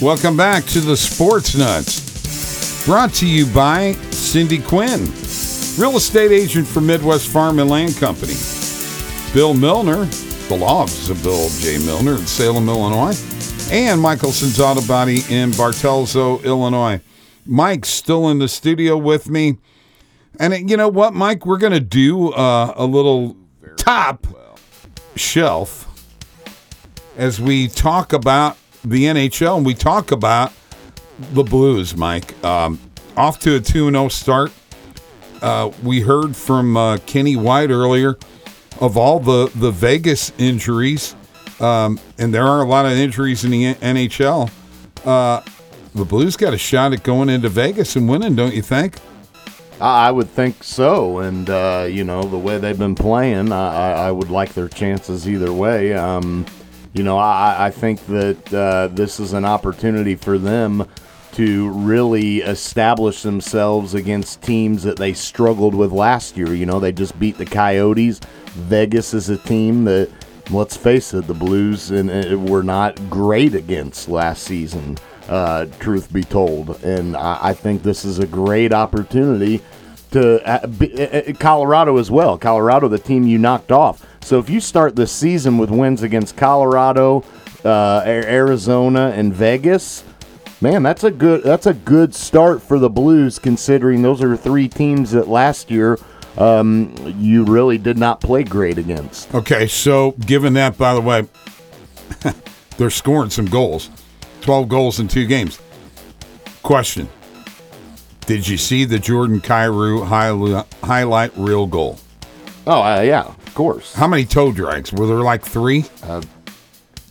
Welcome back to the Sports Nutz. Brought to you by Cindy Quinn, real estate agent for Midwest Farm and Land Company. Bill Milner, the law office of Bill J. Milner in Salem, Illinois, and Michelson's Auto Body in Bartelso, Illinois. Mike's still in the studio with me. And you know what, Mike? We're going to do uh, a little top shelf as we talk about the NHL and we talk about the Blues, Mike. Um, off to a 2 0 start. Uh, we heard from uh, Kenny White earlier of all the, the Vegas injuries, um, and there are a lot of injuries in the NHL. Uh, the Blues got a shot at going into Vegas and winning, don't you think? I would think so, and uh, you know the way they've been playing, I, I would like their chances either way. Um, you know, I, I think that uh, this is an opportunity for them to really establish themselves against teams that they struggled with last year. You know, they just beat the Coyotes. Vegas is a team that, let's face it, the Blues and, and were not great against last season. Uh, truth be told, and I, I, think this is a great opportunity to uh, be, uh, Colorado as well. Colorado, the team you knocked off. So if you start the season with wins against Colorado, uh, Arizona, and Vegas, man, that's a good that's a good start for the Blues, considering those are three teams that last year um, you really did not play great against. Okay, so given that, by the way, they're scoring some goals. 12 goals in two games. Question Did you see the Jordan Kyrou highlight reel goal? Oh, uh, yeah, of course. How many toe drags? Were there like three? Uh,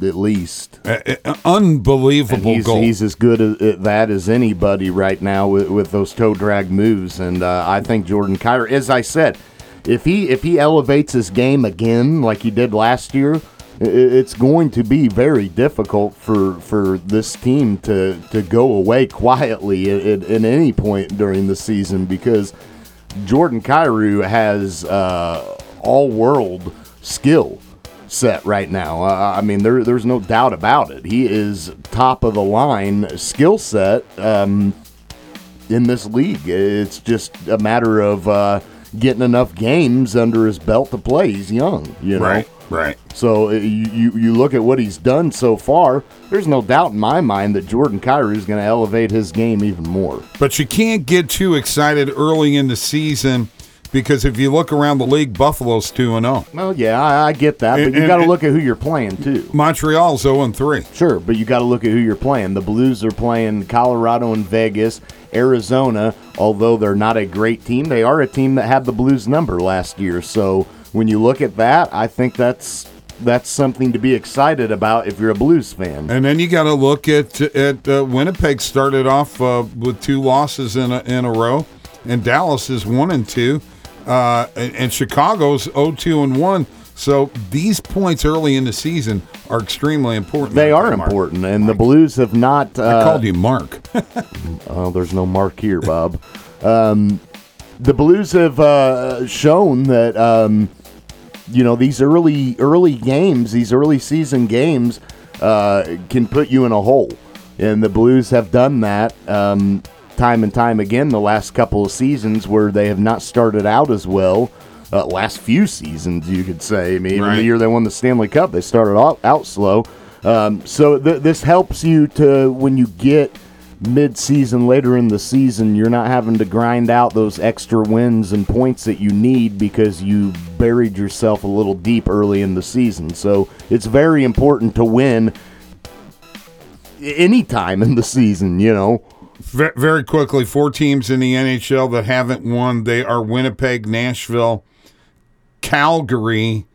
at least. Uh, uh, unbelievable he's, goal. He's as good at that as anybody right now with, with those toe drag moves. And uh, I think Jordan Kyrou, as I said, if he if he elevates his game again like he did last year, it's going to be very difficult for for this team to to go away quietly at, at, at any point during the season because Jordan Kyrou has uh, all world skill set right now. Uh, I mean, there, there's no doubt about it. He is top of the line skill set um, in this league. It's just a matter of uh, getting enough games under his belt to play. He's young, you know. Right. Right. So uh, you, you look at what he's done so far. There's no doubt in my mind that Jordan Kyrou is going to elevate his game even more. But you can't get too excited early in the season because if you look around the league, Buffalo's two and zero. Oh. Well, yeah, I, I get that, but you got to look at who you're playing too. Montreal's zero and three. Sure, but you got to look at who you're playing. The Blues are playing Colorado and Vegas. Arizona, although they're not a great team, they are a team that had the Blues number last year. So when you look at that, I think that's that's something to be excited about if you're a Blues fan. And then you got to look at at uh, Winnipeg started off uh, with two losses in a, in a row, and Dallas is one and two, uh, and, and, Chicago's 0-2 and one. So these points early in the season are extremely important. They are important, and Mark. the Blues have not. I called you Mark. oh, there's no Mark here, Bob. Um, the Blues have uh, shown that um, you know these early early games, these early season games, uh, can put you in a hole, and the Blues have done that um, time and time again the last couple of seasons where they have not started out as well. Uh, last few seasons, you could say. I mean, right. the year they won the Stanley Cup, they started out, out slow. Um, so th- this helps you to when you get mid-season later in the season you're not having to grind out those extra wins and points that you need because you buried yourself a little deep early in the season so it's very important to win any time in the season you know very quickly four teams in the nhl that haven't won they are winnipeg nashville calgary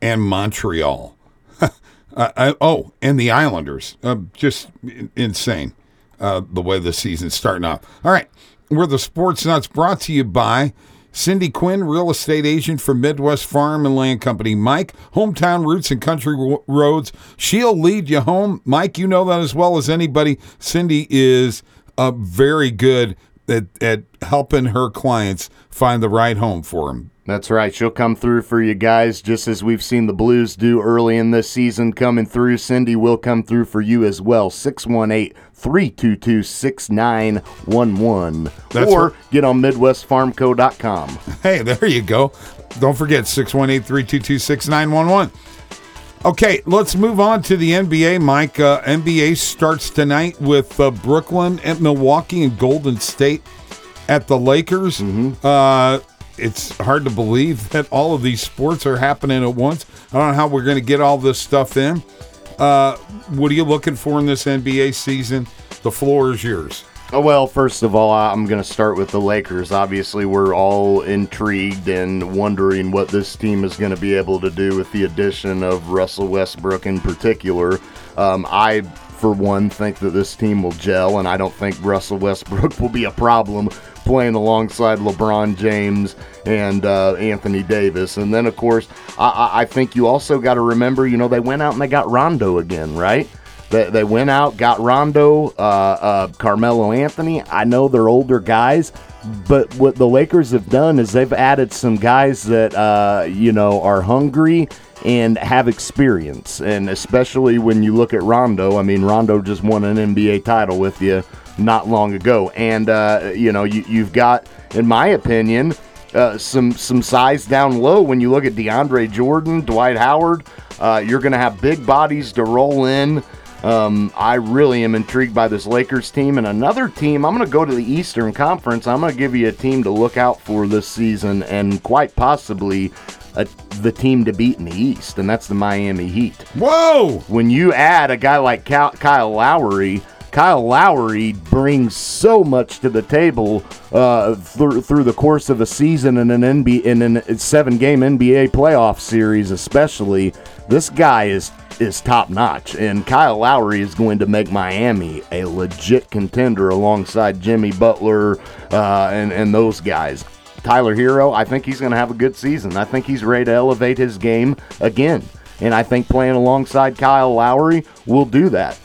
and montreal uh, I, oh and the islanders uh, just insane uh, the way the season's starting off. All right, we're the Sports Nutz brought to you by Cindy Quinn, real estate agent for Midwest Farm and Land Company. Mike, hometown roots and country roads. She'll lead you home. Mike, you know that as well as anybody. Cindy is a very good at, at helping her clients find the right home for them. That's right. She'll come through for you guys, just as we've seen the Blues do early in this season coming through. Cindy will come through for you as well. 618 322 6911. Or get on MidwestFarmCo.com. Hey, there you go. Don't forget 618 322 6911. Okay, let's move on to the NBA, Mike. Uh, NBA starts tonight with uh, Brooklyn at Milwaukee and Golden State at the Lakers. Mm-hmm. Uh, it's hard to believe that all of these sports are happening at once. I don't know how we're going to get all this stuff in. Uh, what are you looking for in this NBA season? The floor is yours. Oh, well, first of all, I'm going to start with the Lakers. Obviously, we're all intrigued and wondering what this team is going to be able to do with the addition of Russell Westbrook in particular. Um, I, for one, think that this team will gel, and I don't think Russell Westbrook will be a problem playing alongside LeBron James and uh, Anthony Davis. And then, of course, I, I think you also got to remember, you know, they went out and they got Rondo again, right? They, they went out, got Rondo, uh, uh, Carmelo Anthony. I know they're older guys, but what the Lakers have done is they've added some guys that, uh, you know, are hungry and have experience. And especially when you look at Rondo, I mean, Rondo just won an NBA title with you not long ago. And, uh, you know, you, you've got, in my opinion, uh, some some size down low when you look at DeAndre Jordan, Dwight Howard. Uh, you're going to have big bodies to roll in. Um, I really am intrigued by this Lakers team. And another team, I'm going to go to the Eastern Conference. I'm going to give you a team to look out for this season and quite possibly a, the team to beat in the East, and that's the Miami Heat. Whoa! When you add a guy like Kyle Lowry, Kyle Lowry brings so much to the table uh, through, through the course of a season in an NBA in a seven game NBA playoff series, especially. This guy is is top notch, and Kyle Lowry is going to make Miami a legit contender alongside Jimmy Butler uh, and and those guys. Tyler Herro, I think he's going to have a good season. I think he's ready to elevate his game again, and I think playing alongside Kyle Lowry will do that.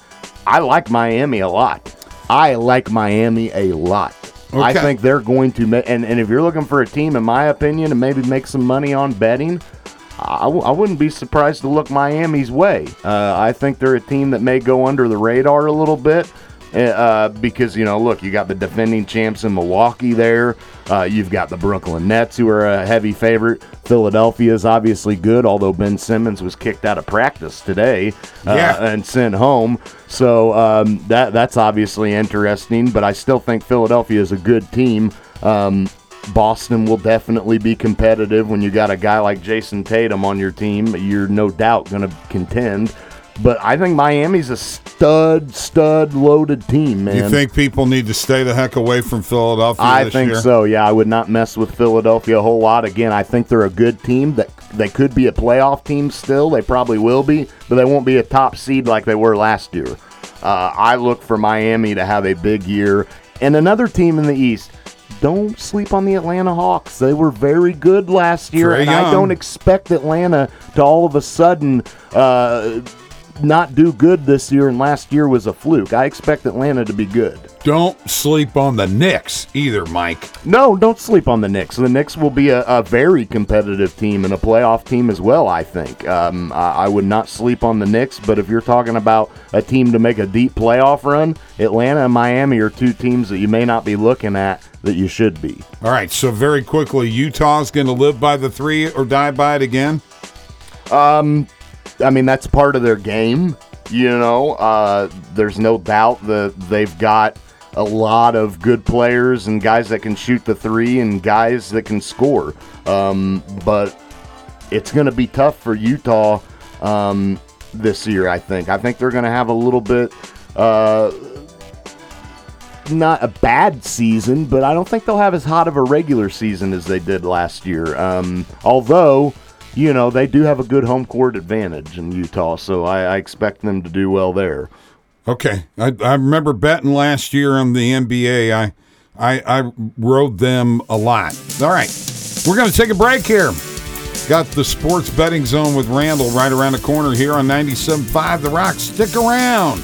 I like Miami a lot. I like Miami a lot. Okay. I think they're going to make, and, and if you're looking for a team, in my opinion, to maybe make some money on betting, I w- I wouldn't be surprised to look Miami's way. Uh, I think they're a team that may go under the radar a little bit. Uh, because you know, look, you got the defending champs in Milwaukee there. Uh, you've got the Brooklyn Nets, who are a heavy favorite. Philadelphia is obviously good, although Ben Simmons was kicked out of practice today uh, yeah. and sent home. So um, that that's obviously interesting. But I still think Philadelphia is a good team. Um, Boston will definitely be competitive when you got a guy like Jayson Tatum on your team. You're no doubt going to contend. But I think Miami's a stud, stud loaded team, man. You think people need to stay the heck away from Philadelphia? I think year? so. Yeah, I would not mess with Philadelphia a whole lot. Again, I think they're a good team. That they could be a playoff team still. They probably will be, but they won't be a top seed like they were last year. Uh, I look for Miami to have a big year, and another team in the East don't sleep on the Atlanta Hawks. They were very good last year, Trae and Young. I don't expect Atlanta to all of a sudden uh, not do good this year and last year was a fluke. I expect Atlanta to be good. Don't sleep on the Knicks either, Mike. No, don't sleep on the Knicks. The Knicks will be a, a very competitive team and a playoff team as well, I think. Um, I, I, would not sleep on the Knicks, but if you're talking about a team to make a deep playoff run, Atlanta and Miami are two teams that you may not be looking at that you should be. All right, so very quickly, Utah's going to live by the three or die by it again? Um, I mean, that's part of their game. You know, uh, there's no doubt that they've got a lot of good players and guys that can shoot the three and guys that can score. Um, but it's going to be tough for Utah um, this year, I think. I think they're going to have a little bit. Uh, not a bad season, but I don't think they'll have as hot of a regular season as they did last year. Um, although you know, they do have a good home court advantage in Utah, so I, I expect them to do well there. Okay, I, I remember betting last year on the NBA. I, I I rode them a lot. All right, we're going to take a break here. Got the sports betting zone with Randall right around the corner here on 97.5 The Rock. Stick around.